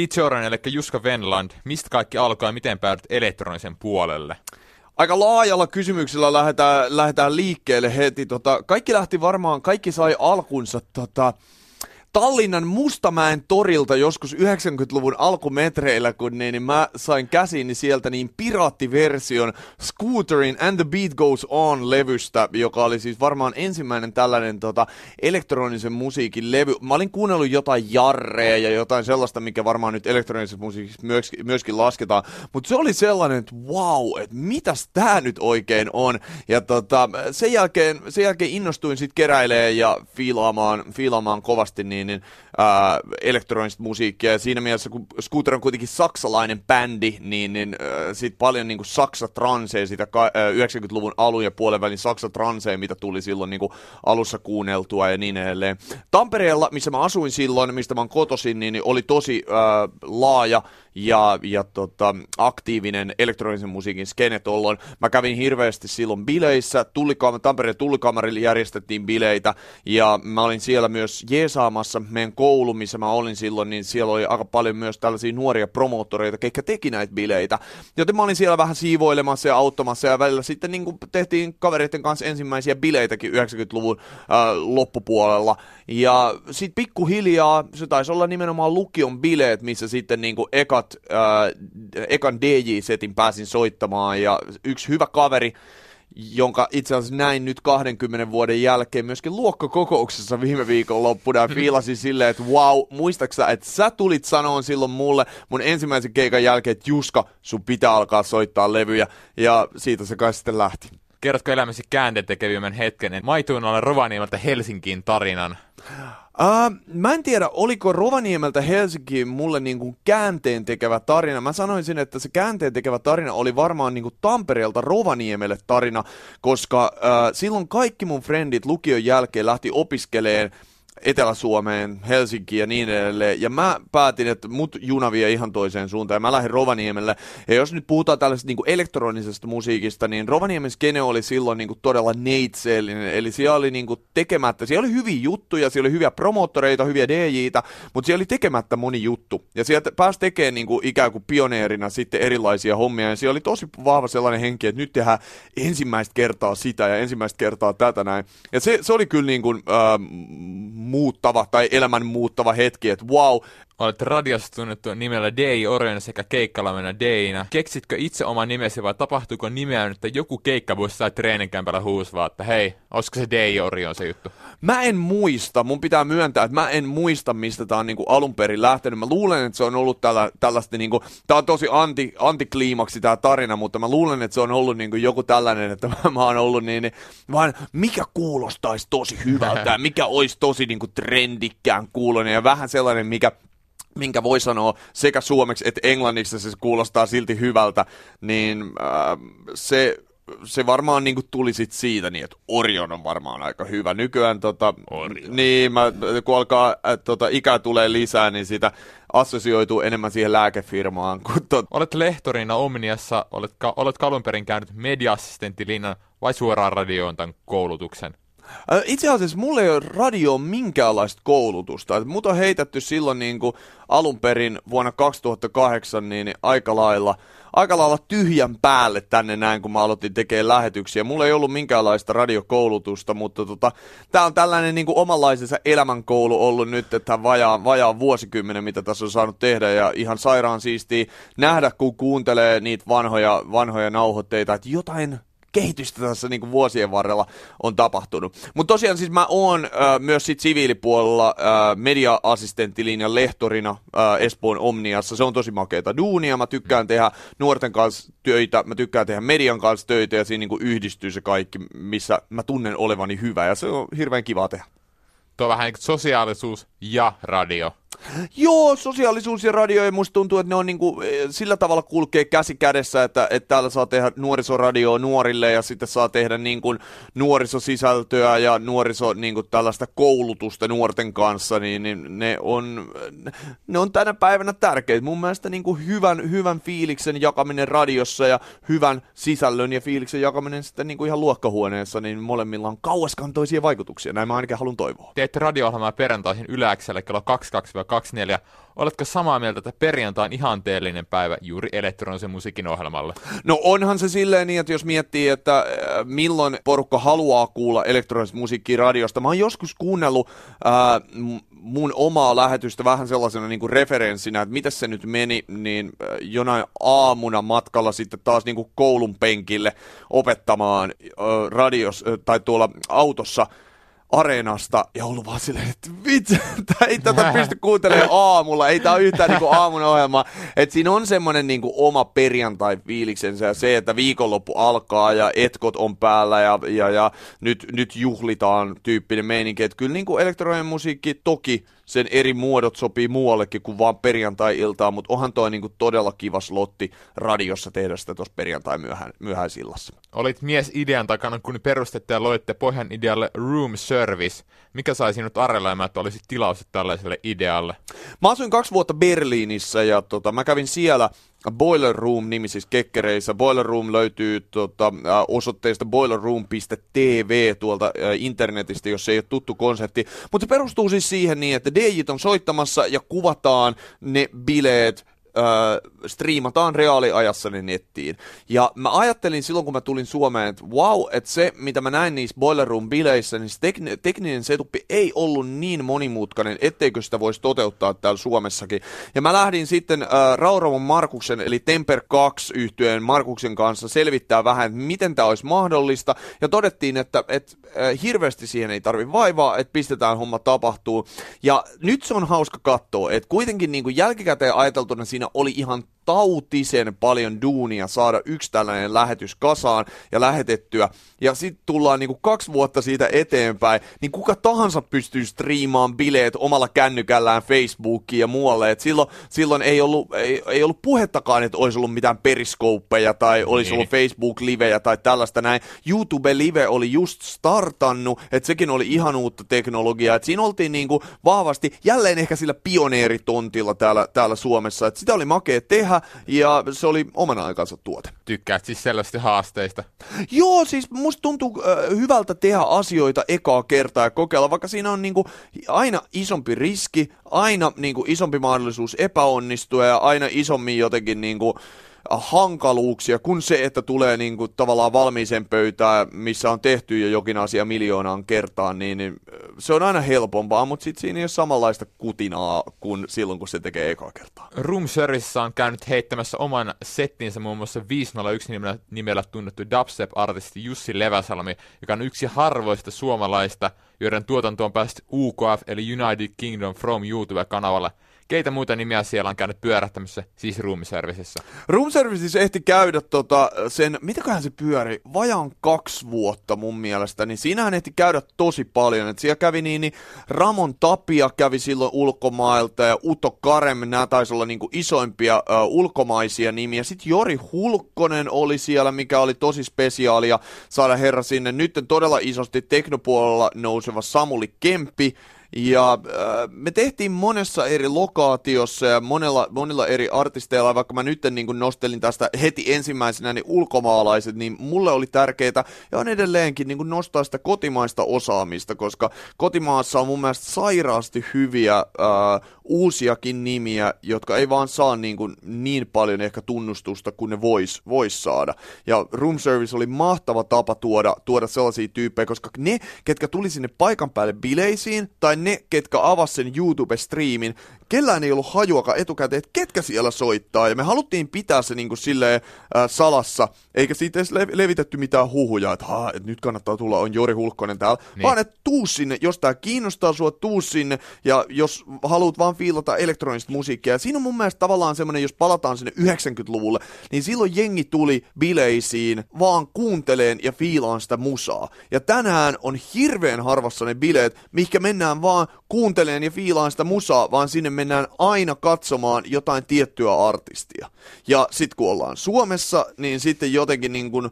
DJ Oren, eli Juska Venland, mistä kaikki alkoi ja miten päädyt elektronisen puolelle? aika laajalla kysymyksellä lähdetään, lähdetään liikkeelle heti. Tota, kaikki lähti varmaan, kaikki sai alkunsa tota, Tallinnan Mustamäen torilta joskus 90-luvun alkumetreillä, kun niin, niin mä sain käsiini sieltä niin piraattiversion Scooterin And the Beat Goes On-levystä, joka oli siis varmaan ensimmäinen tällainen tota, elektronisen musiikin levy. Mä olin kuunnellut jotain jarreja ja jotain sellaista, mikä varmaan nyt elektronisessa musiikissa myöskin, myöskin lasketaan, mutta se oli sellainen, että wow, että mitäs tää nyt oikein on. Ja tota, sen, jälkeen, sen jälkeen innostuin sitten keräilemään ja fiilaamaan, fiilaamaan kovasti niin niin, niin ää, elektronista musiikkia. Ja siinä mielessä, kun Scooter on kuitenkin saksalainen bändi, niin, niin äh, sit paljon niin saksa-transeja, sitä ka- äh, 90-luvun alun ja puolen välin saksa-transeja, mitä tuli silloin niin kuin alussa kuunneltua ja niin edelleen. Tampereella, missä mä asuin silloin, mistä mä oon niin, niin oli tosi äh, laaja ja, ja tota, aktiivinen elektronisen musiikin skene tolloin. Mä kävin hirveästi silloin bileissä, Tullikam- Tampereen tullikamarille järjestettiin bileitä, ja mä olin siellä myös jeesaamassa meidän koulu, missä mä olin silloin, niin siellä oli aika paljon myös tällaisia nuoria promoottoreita, ketkä teki näitä bileitä. Joten mä olin siellä vähän siivoilemassa ja auttamassa, ja välillä sitten niin tehtiin kavereiden kanssa ensimmäisiä bileitäkin 90-luvun äh, loppupuolella. Ja sitten pikkuhiljaa, se taisi olla nimenomaan lukion bileet, missä sitten niin ekat, äh, ekan DJ-setin pääsin soittamaan, ja yksi hyvä kaveri, jonka itse asiassa näin nyt 20 vuoden jälkeen myöskin luokkakokouksessa viime viikon loppuna ja fiilasin silleen, että wow, muistaaksä, että sä tulit sanoon silloin mulle mun ensimmäisen keikan jälkeen, että Juska, sun pitää alkaa soittaa levyjä ja siitä se kai sitten lähti. Kerrotko elämäsi käänteen tekevimmän hetken, että maituin alle Rovaniemeltä Helsinkiin tarinan? Uh, mä en tiedä, oliko Rovaniemeltä Helsinkiin mulle niinku käänteen tekevä tarina. Mä sanoisin, että se käänteen tekevä tarina oli varmaan niinku Tampereelta Rovaniemelle tarina, koska uh, silloin kaikki mun frendit lukion jälkeen lähti opiskeleen Etelä-Suomeen, Helsinkiin ja niin edelleen. Ja mä päätin, että mut juna vie ihan toiseen suuntaan ja mä lähdin Rovaniemelle. Ja jos nyt puhutaan tällaisesta niin elektronisesta musiikista, niin Rovaniemen skene oli silloin niin kuin todella neitseellinen. Eli siellä oli niin kuin tekemättä, siellä oli hyviä juttuja, siellä oli hyviä promoottoreita, hyviä DJitä, mutta siellä oli tekemättä moni juttu. Ja sieltä pääsi tekemään niin kuin ikään kuin pioneerina sitten erilaisia hommia. Ja siellä oli tosi vahva sellainen henki, että nyt tehdään ensimmäistä kertaa sitä ja ensimmäistä kertaa tätä näin. Ja se, se oli kyllä niin kuin, äh, muuttava tai elämän muuttava hetki, että wow. Olet radiossa tunnettu nimellä Dei Orion sekä keikkalamena Deina. Keksitkö itse oman nimesi vai tapahtuuko nimeä että joku keikka tai treeninkämpällä huusvaa, että hei, olisiko se Dei Orion se juttu? Mä en muista, mun pitää myöntää, että mä en muista, mistä tää on niinku alun perin lähtenyt. Mä luulen, että se on ollut tällä, tällaista, niinku, tää on tosi anti, antikliimaksi tää tarina, mutta mä luulen, että se on ollut niinku joku tällainen, että mä, mä oon ollut niin, niin vaan mikä kuulostaisi tosi hyvältä mikä olisi tosi niinku trendikkään kuulonen ja vähän sellainen, mikä minkä voi sanoa sekä suomeksi että englanniksi se kuulostaa silti hyvältä, niin äh, se se varmaan niin tuli sit siitä, niin että Orion on varmaan aika hyvä. Nykyään tota, Orion. niin, mä, kun alkaa äh, tota, ikä tulee lisää, niin sitä assosioituu enemmän siihen lääkefirmaan. Kun tot... Olet lehtorina Omniassa, olet, ka- olet alun perin käynyt media-assistenttilinnan vai suoraan radioon tämän koulutuksen? Itse asiassa mulla ei ole radio minkäänlaista koulutusta. Mut on heitetty silloin niin kuin alun perin vuonna 2008 niin aika lailla, aika lailla tyhjän päälle tänne näin, kun mä aloitin tekemään lähetyksiä. Mulla ei ollut minkäänlaista radiokoulutusta, mutta tota, tää on tällainen niin kuin omanlaisensa elämänkoulu ollut nyt, että vajaa, vajaa vuosikymmenen, mitä tässä on saanut tehdä. Ja ihan sairaan siistiä nähdä, kun kuuntelee niitä vanhoja, vanhoja nauhoitteita, että jotain kehitystä tässä niin kuin vuosien varrella on tapahtunut. Mutta tosiaan siis mä oon äh, myös sit siviilipuolella äh, media-assistenttilinjan lehtorina äh, Espoon Omniassa. Se on tosi makeeta duunia. Mä tykkään tehdä nuorten kanssa töitä, mä tykkään tehdä median kanssa töitä ja siinä niin kuin yhdistyy se kaikki, missä mä tunnen olevani hyvä ja se on hirveän kiva tehdä. Tuo vähän niin sosiaalisuus ja radio. Joo, sosiaalisuus ja radio, ja musta tuntuu, että ne on niinku, eh, sillä tavalla kulkee käsi kädessä, että, että täällä saa tehdä nuorisoradioa nuorille ja sitten saa tehdä niinku nuorisosisältöä ja nuoriso niinku tällaista koulutusta nuorten kanssa, niin, niin ne, on, ne on tänä päivänä tärkeitä. Mun mielestä niinku hyvän, hyvän fiiliksen jakaminen radiossa ja hyvän sisällön ja fiiliksen jakaminen sitten niinku ihan luokkahuoneessa, niin molemmilla on kauaskantoisia vaikutuksia. Näin mä ainakin haluan toivoa. Teette radio-ohjelmaa perjantaisin Yläkselle kello 22 24. Oletko samaa mieltä, että perjantai on ihanteellinen päivä juuri elektronisen musiikin ohjelmalle? No onhan se silleen niin, että jos miettii, että äh, milloin porukka haluaa kuulla elektronista musiikkia radiosta. Mä oon joskus kuunnellut ää, äh, mun omaa lähetystä vähän sellaisena niin kuin referenssinä, että miten se nyt meni, niin äh, jonain aamuna matkalla sitten taas niin kuin koulun penkille opettamaan äh, radios, äh, tai tuolla autossa areenasta ja ollut vaan silleen, että vitsi, ei tätä pysty kuuntelemaan aamulla, ei ole yhtään niinku aamun ohjelma. Että siinä on semmoinen niinku oma perjantai-fiiliksensä ja se, että viikonloppu alkaa ja etkot on päällä ja, ja, ja nyt, nyt juhlitaan tyyppinen meininki. Että kyllä niinku elektroninen musiikki toki sen eri muodot sopii muuallekin kuin vaan perjantai-iltaan, mutta onhan toi niinku todella kiva slotti radiossa tehdä sitä tuossa perjantai myöhään, myöhäisillassa. Olit mies idean takana, kun perustette ja loitte pohjan idealle Room Service. Mikä sai sinut arrelemaan, että olisit tilaus tällaiselle idealle? Mä asuin kaksi vuotta Berliinissä ja tota, mä kävin siellä Boiler Room-nimisissä kekkereissä. Boiler Room löytyy tota, osoitteesta boilerroom.tv tuolta internetistä, jos se ei ole tuttu konsepti. Mutta se perustuu siis siihen niin, että DJt on soittamassa ja kuvataan ne bileet öö, striimataan reaaliajassa ne nettiin. Ja mä ajattelin silloin, kun mä tulin Suomeen, että wow, että se, mitä mä näin niissä Boiler Room-bileissä, niin se tekni- tekninen setuppi ei ollut niin monimutkainen, etteikö sitä voisi toteuttaa täällä Suomessakin. Ja mä lähdin sitten öö, Rauravon Markuksen, eli Temper 2 yhtyeen Markuksen kanssa selvittää vähän, että miten tämä olisi mahdollista. Ja todettiin, että, että äh, hirveästi siihen ei tarvi vaivaa, että pistetään homma tapahtuu. Ja nyt se on hauska katsoa, että kuitenkin niin kuin jälkikäteen ajateltuna siinä oli ihan tautisen paljon duunia saada yksi tällainen lähetys kasaan ja lähetettyä. Ja sitten tullaan niinku kaksi vuotta siitä eteenpäin, niin kuka tahansa pystyy striimaan bileet omalla kännykällään Facebookiin ja muualle. Et silloin, silloin ei, ollut, ei, ei ollut puhettakaan, että olisi ollut mitään periskouppeja tai olisi niin. ollut Facebook-livejä tai tällaista näin. YouTube-live oli just startannut, että sekin oli ihan uutta teknologiaa. Et siinä oltiin niinku vahvasti jälleen ehkä sillä pioneeritontilla täällä, täällä Suomessa. Et sitä oli makea tehdä ja se oli oman aikansa tuote. Tykkäät siis sellaisista haasteista? Joo, siis musta tuntuu äh, hyvältä tehdä asioita ekaa kertaa ja kokeilla, vaikka siinä on niinku aina isompi riski, aina niinku isompi mahdollisuus epäonnistua ja aina isommin jotenkin niinku, hankaluuksia kuin se, että tulee niin kuin tavallaan valmiiseen pöytään, missä on tehty jo jokin asia miljoonaan kertaan, niin, niin se on aina helpompaa, mutta sitten siinä ei ole samanlaista kutinaa kuin silloin, kun se tekee ekaa kertaa. Room Service on käynyt heittämässä oman settinsä muun muassa 501 nimellä, nimellä tunnettu dubstep-artisti Jussi Leväsalmi, joka on yksi harvoista suomalaista, joiden tuotanto on päästy UKF eli United Kingdom from YouTube-kanavalle – Keitä muita nimiä siellä on käynyt pyörähtämässä, siis Room Servicessa? Room Servicessa ehti käydä tota, sen, mitäköhän se pyöri, vajaan kaksi vuotta mun mielestä, niin siinähän ehti käydä tosi paljon. Et siellä kävi niin, niin Ramon Tapia kävi silloin ulkomailta ja Uto Karem, nämä taisi olla niinku isoimpia uh, ulkomaisia nimiä. Sitten Jori Hulkkonen oli siellä, mikä oli tosi spesiaalia saada herra sinne. Nyt todella isosti teknopuolella nouseva Samuli Kemppi, ja äh, me tehtiin monessa eri lokaatiossa ja monella, monilla eri artisteilla, vaikka mä nyt niin nostelin tästä heti ensimmäisenä niin ulkomaalaiset, niin mulle oli tärkeää ja on edelleenkin niin nostaa sitä kotimaista osaamista, koska kotimaassa on mun mielestä sairaasti hyviä äh, uusiakin nimiä, jotka ei vaan saa niin, kuin niin paljon ehkä tunnustusta kuin ne vois, vois saada. Ja Room Service oli mahtava tapa tuoda, tuoda sellaisia tyyppejä, koska ne, ketkä tuli sinne paikan päälle bileisiin, tai ne, ketkä avasi sen YouTube-striimin, kellään ei ollut hajuakaan etukäteen, että ketkä siellä soittaa, ja me haluttiin pitää se niin kuin silleen äh, salassa, eikä siitä edes le- levitetty mitään huhuja, että, ha, että nyt kannattaa tulla, on Jori Hulkkonen täällä, niin. vaan että tuu sinne, jos tää kiinnostaa sua, tuu sinne, ja jos haluat vaan fiilata elektronista musiikkia, ja siinä on mun mielestä tavallaan semmoinen, jos palataan sinne 90-luvulle, niin silloin jengi tuli bileisiin vaan kuunteleen ja fiilaan sitä musaa, ja tänään on hirveän harvassa ne bileet, mihinkä mennään vaan kuunteleen ja fiilaan sitä musaa, vaan sinne mennään aina katsomaan jotain tiettyä artistia. Ja sitten kun ollaan Suomessa, niin sitten jotenkin niin kuin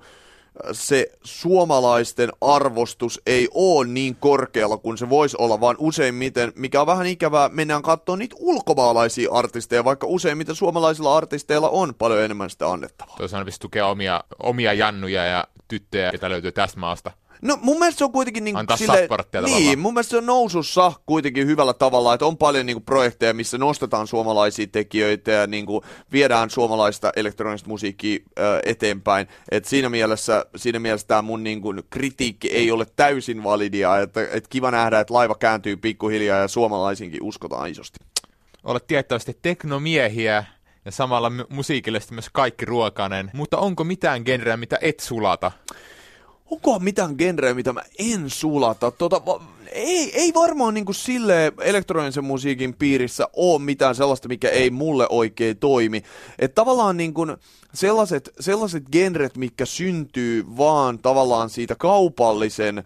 se suomalaisten arvostus ei ole niin korkealla kuin se voisi olla, vaan useimmiten, mikä on vähän ikävää, mennään katsomaan niitä ulkomaalaisia artisteja, vaikka useimmiten suomalaisilla artisteilla on paljon enemmän sitä annettavaa. Toisaalta tukea omia, omia jannuja ja tyttöjä, joita löytyy tästä maasta. No mun mielestä se on kuitenkin niin Antaa sille, Niin, tavallaan. mun mielestä se on nousussa kuitenkin hyvällä tavalla, että on paljon niin kuin, projekteja, missä nostetaan suomalaisia tekijöitä ja niin kuin, viedään suomalaista elektronista musiikkia ö, eteenpäin. Et siinä mielessä, siinä mielessä tämä mun niin kuin, kritiikki ei ole täysin validia, että et kiva nähdä, että laiva kääntyy pikkuhiljaa ja suomalaisinkin uskotaan isosti. Olet tiettävästi teknomiehiä ja samalla mu- musiikillisesti myös kaikki ruokainen, mutta onko mitään genreä, mitä et sulata? Onko mitään genreä, mitä mä en sulata? Tota, ei, ei varmaan niinku sille elektronisen musiikin piirissä ole mitään sellaista, mikä ei mulle oikein toimi. Et tavallaan niinku sellaiset, sellaiset genret, mitkä syntyy vaan tavallaan siitä kaupallisen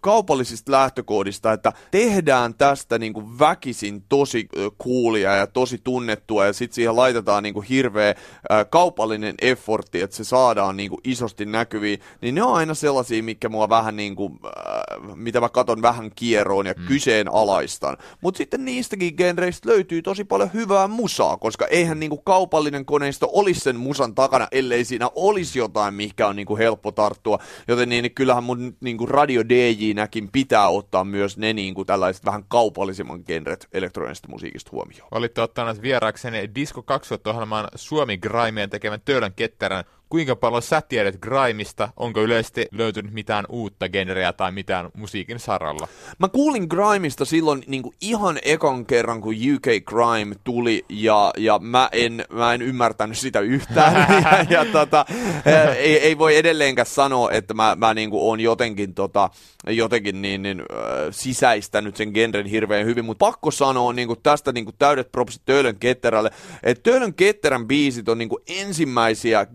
kaupallisista lähtökohdista, että tehdään tästä niin kuin väkisin tosi äh, coolia ja tosi tunnettua ja sitten siihen laitetaan niin kuin hirveä äh, kaupallinen effortti, että se saadaan niin kuin isosti näkyviin, niin ne on aina sellaisia, mikä mua vähän niin kuin, äh, mitä mä katon vähän kieroon ja mm. kyseenalaistan. Mutta sitten niistäkin genreistä löytyy tosi paljon hyvää musaa, koska eihän niin kuin kaupallinen koneisto olisi sen musan takana, ellei siinä olisi jotain, mikä on niin kuin helppo tarttua. Joten niin, niin kyllähän mun niin kuin radio DJ-näkin pitää ottaa myös ne niin kuin tällaiset vähän kaupallisemman genret elektronisesta musiikista huomioon. Olitte ottaneet vieraakseni Disco 2000-ohjelmaan Suomi Grimeen tekemän Töölön ketterän. Kuinka paljon sä tiedät Grimista? Onko yleisesti löytynyt mitään uutta genreä tai mitään musiikin saralla? Mä kuulin Grimesta silloin niin kuin ihan ekan kerran, kun UK Grime tuli, ja, ja mä, en, mä en ymmärtänyt sitä yhtään. ja, ja tota, ää, ei, ei voi edelleenkään sanoa, että mä, mä niin kuin oon jotenkin, tota, jotenkin niin, niin, äh, sisäistänyt sen genren hirveän hyvin, mutta pakko sanoa niin kuin tästä niin kuin täydet propsit Töölön Ketterälle, että Töölön Ketterän biisit on niin kuin ensimmäisiä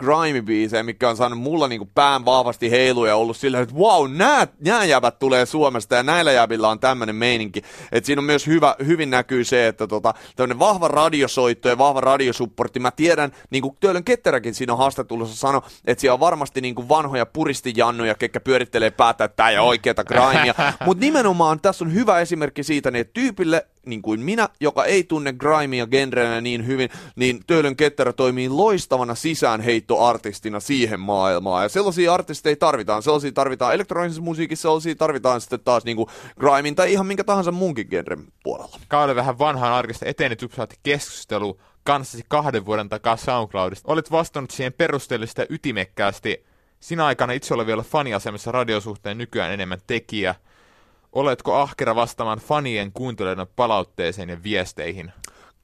grime-biisejä, mikä on saanut mulla niin kuin pään vahvasti heilu ja ollut silleen, että wow, nää, nää jäbät tulee Suomesta ja näillä jäbillä on tämmöinen meininki. Että siinä on myös hyvä, hyvin näkyy se, että tota, tämmöinen vahva radiosoitto ja vahva radiosupportti. Mä tiedän, niin kuin Töölön Ketteräkin siinä haastattelussa sanoi, että siellä on varmasti niin kuin vanhoja puristijannuja, ketkä pyörittelee päätä, että tää ei ole oikeeta grimea. Mutta nimenomaan tässä on hyvä esimerkki siitä, niin että tyypille, niin kuin minä, joka ei tunne grimea genrenä niin hyvin, niin Töölön Ketterä toimii loistavana sisäänheittoartistina siihen maailmaan. Ja sellaisia artisteja tarvitaan. Sellaisia tarvitaan elektronisessa musiikissa, sellaisia tarvitaan sitten taas niin kuin grimin tai ihan minkä tahansa muunkin genren puolella. Kauden vähän vanhaan arkista eteeni tupsaatti keskustelu kanssasi kahden vuoden takaa SoundCloudista. Olet vastannut siihen perusteellisesti ja ytimekkäästi. Sinä aikana itse oli vielä faniasemassa radiosuhteen nykyään enemmän tekijä. Oletko ahkera vastaamaan fanien kuuntelijoiden palautteeseen ja viesteihin?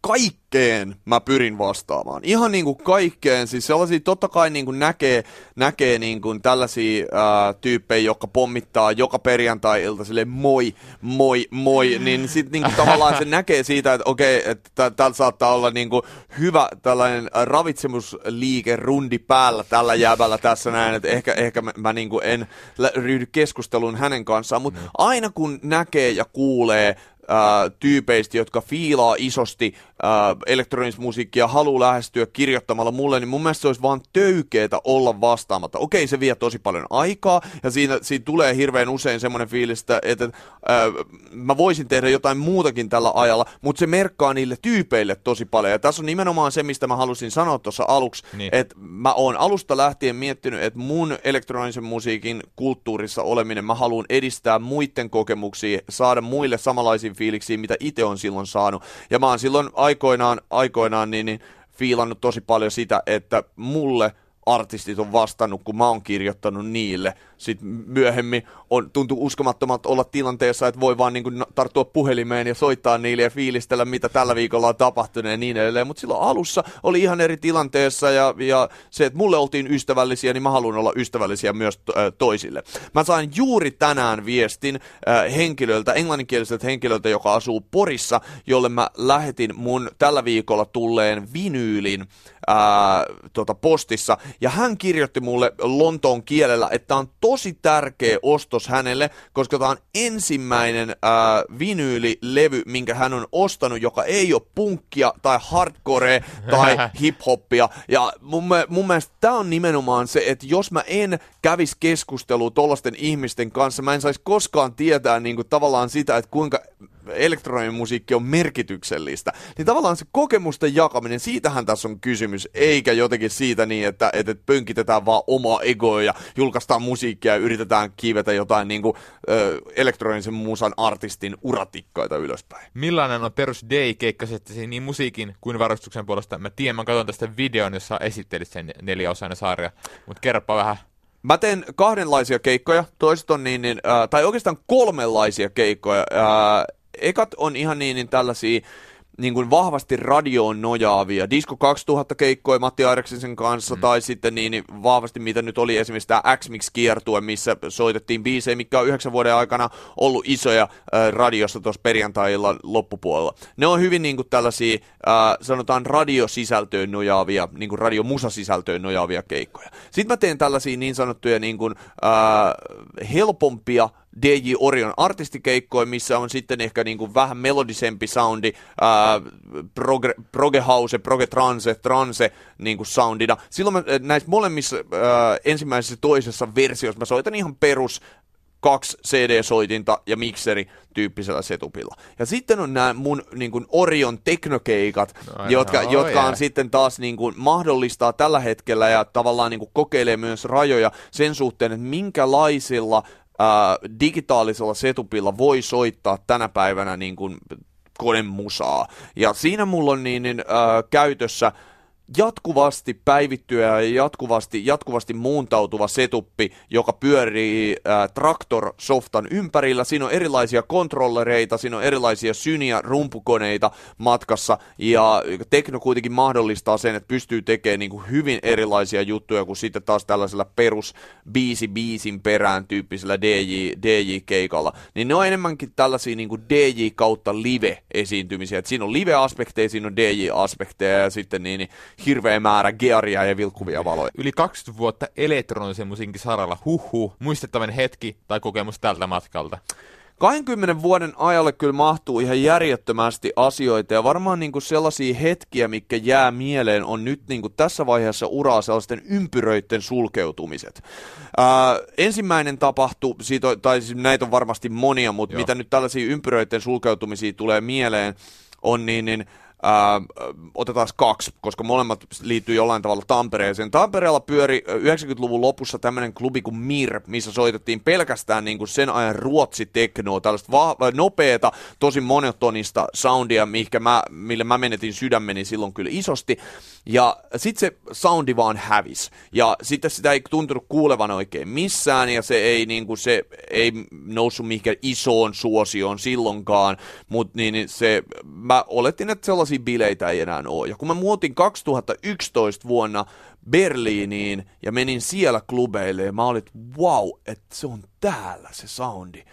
Kaikkeen mä pyrin vastaamaan. Ihan niin kuin kaikkeen. Siis sellaisia totta kai niin kuin näkee, näkee niin kuin tällaisia ää, tyyppejä, jotka pommittaa joka perjantai-ilta sille moi, moi, moi. Niin sitten niin kuin tavallaan se näkee siitä, että okei, että täällä saattaa olla niin kuin hyvä tällainen ravitsemusliike rundi päällä tällä jäbällä tässä näin. Että ehkä, ehkä mä, mä niin kuin en ryhdy keskusteluun hänen kanssaan. Mutta aina kun näkee ja kuulee ää, tyypeistä, jotka fiilaa isosti ää, elektronista musiikkia, haluaa lähestyä kirjoittamalla mulle, niin mun mielestä se olisi vaan töykeetä olla vastaamatta. Okei, se vie tosi paljon aikaa, ja siinä, siinä tulee hirveän usein semmoinen fiilis, että, että ää, mä voisin tehdä jotain muutakin tällä ajalla, mutta se merkkaa niille tyypeille tosi paljon. Ja tässä on nimenomaan se, mistä mä halusin sanoa tuossa aluksi, Niin. että mä oon alusta lähtien miettinyt, että mun elektronisen musiikin kulttuurissa oleminen, mä haluan edistää muiden kokemuksia, saada muille samanlaisia fiiliksiä, mitä itse on silloin saanut. Ja mä oon silloin aikoinaan, aikoinaan niin, niin fiilannut tosi paljon sitä, että mulle artistit on vastannut, kun mä oon kirjoittanut niille. Sitten myöhemmin on, tuntuu uskomattomalta olla tilanteessa, että voi vaan niin kuin tarttua puhelimeen ja soittaa niille ja fiilistellä, mitä tällä viikolla on tapahtunut ja niin edelleen. Mutta silloin alussa oli ihan eri tilanteessa ja, ja se, että mulle oltiin ystävällisiä, niin mä haluan olla ystävällisiä myös to, äh, toisille. Mä sain juuri tänään viestin äh, henkilöltä, englanninkieliseltä henkilöltä, joka asuu Porissa, jolle mä lähetin mun tällä viikolla tulleen vinyylin ää, tota postissa, ja hän kirjoitti mulle Lontoon kielellä, että on tosi tärkeä ostos hänelle, koska tämä on ensimmäinen ää, vinyylilevy, minkä hän on ostanut, joka ei ole punkkia tai hardcore tai hiphoppia, ja mun, mun mielestä tämä on nimenomaan se, että jos mä en kävis keskustelua tollasten ihmisten kanssa, mä en saisi koskaan tietää niin kuin, tavallaan sitä, että kuinka elektroninen musiikki on merkityksellistä. Niin tavallaan se kokemusten jakaminen, siitähän tässä on kysymys, eikä jotenkin siitä niin, että, että pönkitetään vaan omaa egoa ja julkaistaan musiikkia ja yritetään kiivetä jotain niin kuin, ö, elektronisen musan artistin uratikkaita ylöspäin. Millainen on perus day-keikka niin musiikin kuin varustuksen puolesta? Mä tiedän, mä katson tästä videon, jossa esittelit sen neljäosainen sarja, mutta kerropa vähän. Mä teen kahdenlaisia keikkoja, toiset on niin, niin äh, tai oikeastaan kolmenlaisia keikkoja. Äh, ekat on ihan niin, niin tällaisia niin kuin vahvasti radioon nojaavia. Disco 2000 keikkoja Matti Aireksisen kanssa, mm. tai sitten niin, niin vahvasti mitä nyt oli esimerkiksi tämä X-Mix-kiertue, missä soitettiin biisejä, mikä on yhdeksän vuoden aikana ollut isoja äh, radiossa tuossa perjantai-illan loppupuolella. Ne on hyvin niin kuin tällaisia, äh, sanotaan radiosisältöön nojaavia, niin kuin radiomusasisältöön nojaavia keikkoja. Sitten mä teen tällaisia niin sanottuja niin kuin, äh, helpompia, DJ Orion artistikeikkoja, missä on sitten ehkä niin kuin vähän melodisempi soundi, ää, proge, proge house, proge trance, trance niin kuin soundina. Silloin mä, näissä molemmissa ää, ensimmäisessä toisessa versiossa mä soitan ihan perus kaksi CD-soitinta ja mikseri tyyppisellä setupilla. Ja sitten on nämä mun niin kuin Orion teknokeikat, no, jotka, no, jotka on sitten taas niin kuin, mahdollistaa tällä hetkellä ja tavallaan niin kuin, kokeilee myös rajoja sen suhteen, että minkälaisilla digitaalisella setupilla voi soittaa tänä päivänä niin kuin konemusaa. Ja siinä mulla on niin, niin äh, käytössä jatkuvasti päivittyä ja jatkuvasti, jatkuvasti muuntautuva setuppi, joka pyörii äh, Traktor-softan ympärillä. Siinä on erilaisia kontrollereita, siinä on erilaisia syniä rumpukoneita matkassa ja tekno kuitenkin mahdollistaa sen, että pystyy tekemään niin kuin hyvin erilaisia juttuja kuin sitten taas tällaisella perus biisi biisin perään tyyppisellä DJ, DJ-keikalla. Niin ne on enemmänkin tällaisia niin kuin DJ kautta live-esiintymisiä. Et siinä on live-aspekteja, siinä on DJ-aspekteja ja sitten niin, niin hirveä määrä gearia ja vilkkuvia valoja. Yli 20 vuotta elektronisen musiikin saralla, huhu, muistettavan hetki tai kokemus tältä matkalta. 20 vuoden ajalle kyllä mahtuu ihan järjettömästi asioita ja varmaan niin kuin sellaisia hetkiä, mikä jää mieleen, on nyt niin kuin tässä vaiheessa uraa sellaisten ympyröiden sulkeutumiset. Ää, ensimmäinen tapahtui, siitä, tai siis näitä on varmasti monia, mutta Joo. mitä nyt tällaisia ympyröiden sulkeutumisia tulee mieleen, on niin, niin Äh, otetaan kaksi, koska molemmat liittyy jollain tavalla Tampereeseen. Tampereella pyöri 90-luvun lopussa tämmöinen klubi kuin Mir, missä soitettiin pelkästään niin kuin sen ajan ruotsiteknoa, tällaista va- nopeata, tosi monotonista soundia, mihinkä mä, mille mä menetin sydämeni silloin kyllä isosti. Ja sitten se soundi vaan hävis. Ja sitten sitä ei tuntunut kuulevan oikein missään, ja se ei, niin kuin, se ei noussut mihinkään isoon suosioon silloinkaan, mutta niin, niin se, mä oletin, että sellaisia bileitä ei enää ole. Ja kun mä muutin 2011 vuonna Berliiniin ja menin siellä klubeille, ja mä olin, wow, että se on täällä se soundi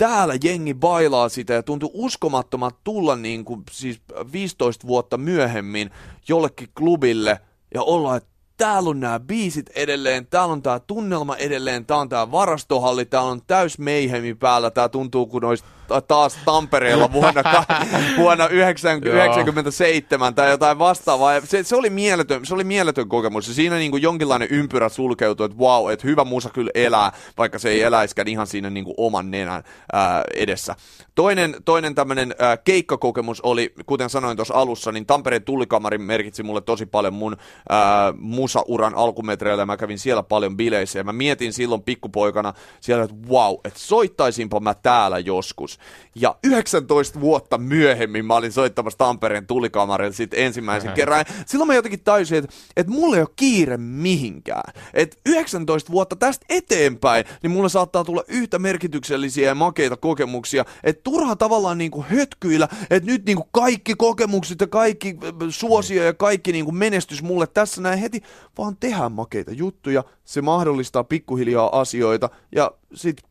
täällä jengi bailaa sitä ja tuntuu uskomattomat tulla niin kuin, siis 15 vuotta myöhemmin jollekin klubille ja olla, että täällä on nämä biisit edelleen, täällä on tämä tunnelma edelleen, tää on tämä varastohalli, täällä on täys meihemi päällä, tää tuntuu kuin olisi taas Tampereella vuonna, vuonna 1997 tai jotain vastaavaa. Se, se, oli mieletön, se oli mieletön kokemus ja siinä niin kuin jonkinlainen ympyrä sulkeutui, että wow, että hyvä musa kyllä elää, vaikka se ei eläiskään ihan siinä niin kuin oman nenän ää, edessä. Toinen, toinen tämmöinen ää, keikkakokemus oli, kuten sanoin tuossa alussa, niin Tampereen tullikamari merkitsi mulle tosi paljon mun ää, musauran alkumetreillä ja mä kävin siellä paljon bileissä ja mä mietin silloin pikkupoikana siellä, että wow, että soittaisinpa mä täällä joskus. Ja 19 vuotta myöhemmin mä olin soittamassa Tampereen tulikamarilla sitten ensimmäisen kerran. Silloin mä jotenkin tajusin, että, että mulla ei ole kiire mihinkään. Että 19 vuotta tästä eteenpäin, niin mulla saattaa tulla yhtä merkityksellisiä ja makeita kokemuksia. Että turha tavallaan niin kuin hötkyillä, että nyt niin kuin kaikki kokemukset ja kaikki suosio ja kaikki niin kuin menestys mulle tässä näin heti, vaan tehdään makeita juttuja. Se mahdollistaa pikkuhiljaa asioita ja sitten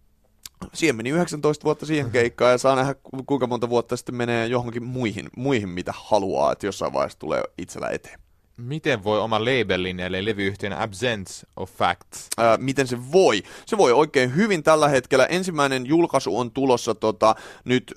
siihen meni 19 vuotta siihen keikkaan ja saa nähdä kuinka monta vuotta sitten menee johonkin muihin, muihin mitä haluaa, että jossain vaiheessa tulee itsellä eteen. Miten voi oma labelin eli levyyhtiön Absence of Facts? Ää, miten se voi? Se voi oikein hyvin tällä hetkellä. Ensimmäinen julkaisu on tulossa tota, nyt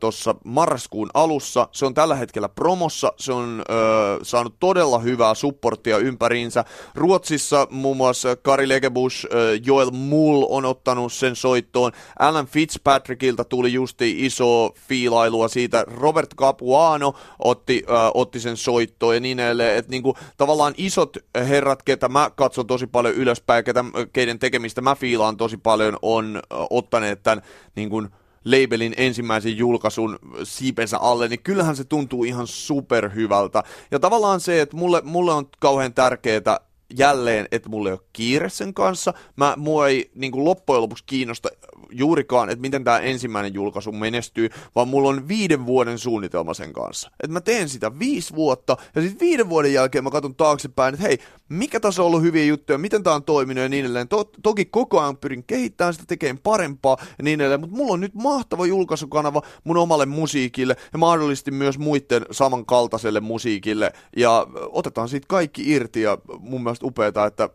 tuossa marraskuun alussa. Se on tällä hetkellä promossa. Se on ää, saanut todella hyvää supporttia ympäriinsä. Ruotsissa muun muassa Kari Legebusch, ää, Joel Mull on ottanut sen soittoon. Alan Fitzpatrickilta tuli justi iso fiilailua siitä. Robert Capuano otti, ää, otti sen soittoon ja niin edelleen. Et niinku, tavallaan isot herrat, ketä mä katson tosi paljon ylöspäin, ketä, keiden tekemistä mä fiilaan tosi paljon, on ottaneet tämän niin kuin, labelin ensimmäisen julkaisun siipensä alle, niin kyllähän se tuntuu ihan superhyvältä. Ja tavallaan se, että mulle, mulle on kauhean tärkeää jälleen, että mulla ei ole kiire sen kanssa. Mä, mua ei niin kuin loppujen lopuksi kiinnosta juurikaan, että miten tämä ensimmäinen julkaisu menestyy, vaan mulla on viiden vuoden suunnitelma sen kanssa. Että mä teen sitä viisi vuotta, ja sitten viiden vuoden jälkeen mä katson taaksepäin, että hei, mikä tässä on ollut hyviä juttuja, miten tämä on toiminut ja niin edelleen. To- toki koko ajan pyrin kehittämään sitä, tekemään parempaa ja niin edelleen, mutta mulla on nyt mahtava julkaisukanava mun omalle musiikille ja mahdollisesti myös muiden samankaltaiselle musiikille, ja otetaan siitä kaikki irti, ja mun mielestä upeeta, että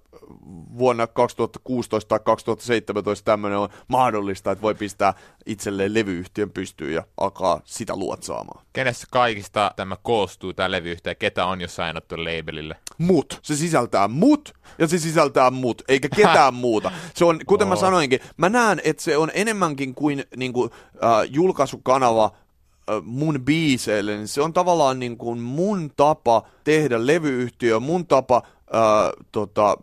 vuonna 2016 tai 2017 tämmöinen on mahdollista, että voi pistää itselleen levyyhtiön pystyyn ja alkaa sitä luotsaamaan. Kenestä kaikista tämä koostuu, tämä levyyhtiö, ketä on jo sainattu labelille? Mut. Se sisältää mut ja se sisältää mut, eikä ketään muuta. Se on, kuten mä sanoinkin, mä näen, että se on enemmänkin kuin, niin kuin äh, julkaisukanava mun biiseille, niin se on tavallaan niin kuin mun tapa tehdä levyyhtiö, mun tapa ää, tota,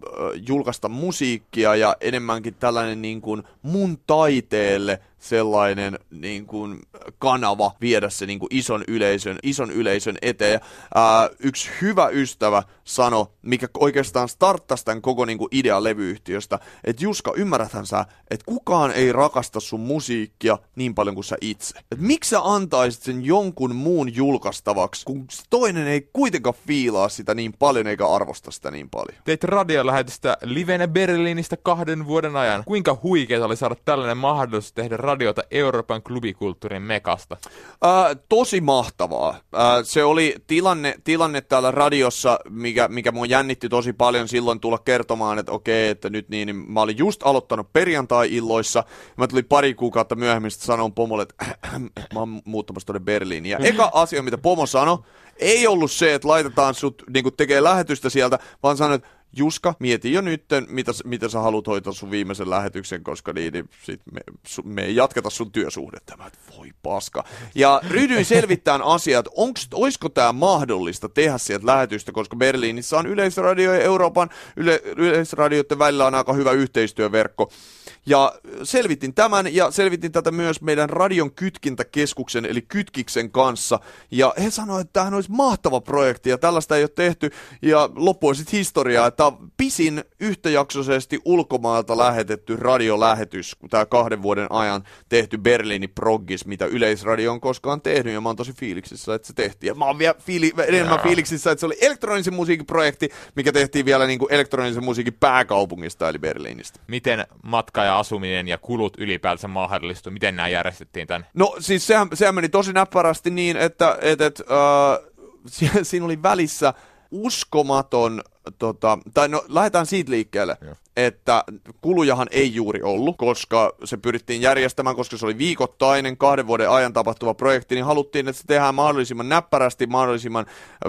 julkaista musiikkia ja enemmänkin tällainen niin kuin mun taiteelle sellainen niin kuin, kanava viedä se niin kuin, ison, yleisön, ison yleisön eteen. Ää, yksi hyvä ystävä sanoi, mikä oikeastaan starttasi tämän koko niin kuin, idea levyyhtiöstä, että Juska, ymmärräthän sä, että kukaan ei rakasta sun musiikkia niin paljon kuin sä itse. Et miksi sä antaisit sen jonkun muun julkaistavaksi, kun toinen ei kuitenkaan fiilaa sitä niin paljon eikä arvosta sitä niin paljon. Teit radiolähetystä livenä Berliinistä kahden vuoden ajan. Kuinka huikeeta oli saada tällainen mahdollisuus tehdä radiota Euroopan klubikulttuurin mekasta? Äh, tosi mahtavaa. Äh, se oli tilanne, tilanne täällä radiossa, mikä, mikä mua jännitti tosi paljon silloin tulla kertomaan, että okei, että nyt niin, niin mä olin just aloittanut perjantai-illoissa. Mä tulin pari kuukautta myöhemmin, sanoin pomolle, että mä oon muuttamassa tuonne Berliiniin. Ja eka asia, mitä pomo sanoi, ei ollut se, että laitetaan sut niin tekee lähetystä sieltä, vaan sanoi, että Juska, mieti jo nyt, mitä, mitä sä haluat hoitaa sun viimeisen lähetyksen, koska niin, niin sit me, su, me ei jatketa sun työsuhdetta. Mä, voi paska. Ja ryhdyin selvittämään asiat, onks, oisko tämä mahdollista tehdä sieltä lähetystä, koska Berliinissä on yleisradio ja Euroopan yle, yleisradioiden välillä on aika hyvä yhteistyöverkko. Ja selvitin tämän ja selvitin tätä myös meidän radion kytkintäkeskuksen eli Kytkiksen kanssa. Ja he sanoivat, että tämähän olisi mahtava projekti ja tällaista ei ole tehty. Ja loppui sitten historiaa, että pisin yhtäjaksoisesti ulkomailta lähetetty radiolähetys, tämä kahden vuoden ajan tehty Berliini Proggis, mitä Yleisradio on koskaan tehnyt. Ja mä oon tosi fiiliksissä, että se tehtiin. Ja mä oon vielä fiili- enemmän fiiliksissä, että se oli elektronisen musiikin projekti, mikä tehtiin vielä niin kuin elektronisen musiikin pääkaupungista eli Berliinistä. Miten matka ja asuminen ja kulut ylipäänsä mahdollistui? Miten nämä järjestettiin tämän? No siis sehän, sehän meni tosi näppärästi niin, että et, et, äh, siinä oli välissä uskomaton, tota, tai no lähdetään siitä liikkeelle, Joo. että kulujahan ei juuri ollut, koska se pyrittiin järjestämään, koska se oli viikoittainen kahden vuoden ajan tapahtuva projekti, niin haluttiin, että se tehdään mahdollisimman näppärästi, mahdollisimman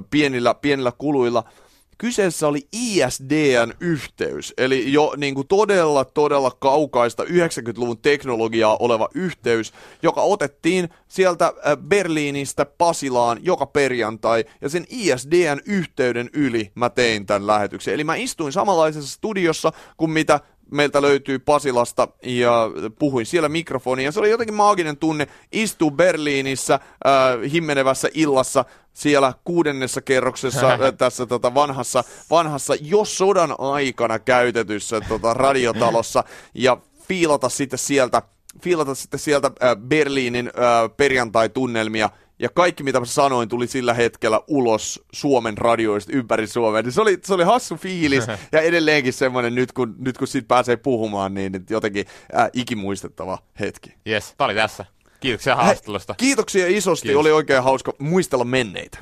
pienillä, pienillä kuluilla – Kyseessä oli ISDN yhteys, eli jo niin kuin todella, todella kaukaista 90-luvun teknologiaa oleva yhteys, joka otettiin sieltä äh, Berliinistä Pasilaan joka perjantai, ja sen ISDN yhteyden yli mä tein tämän lähetyksen. Eli mä istuin samanlaisessa studiossa kuin mitä meiltä löytyy Pasilasta ja puhuin siellä mikrofoniin. Ja se oli jotenkin maaginen tunne istua Berliinissä äh, himmenevässä illassa siellä kuudennessa kerroksessa äh, tässä tota vanhassa, vanhassa jo sodan aikana käytetyssä tota, radiotalossa ja fiilata sitten sieltä fiilata sitten sieltä äh, Berliinin äh, perjantai-tunnelmia ja kaikki, mitä mä sanoin, tuli sillä hetkellä ulos Suomen radioista ympäri Suomea. Se oli, se oli hassu fiilis ja edelleenkin semmoinen, nyt kun, nyt kun siitä pääsee puhumaan, niin jotenkin äh, ikimuistettava hetki. Yes, tää oli tässä. Kiitoksia haastattelusta. Kiitoksia isosti, Kiitos. oli oikein hauska muistella menneitä.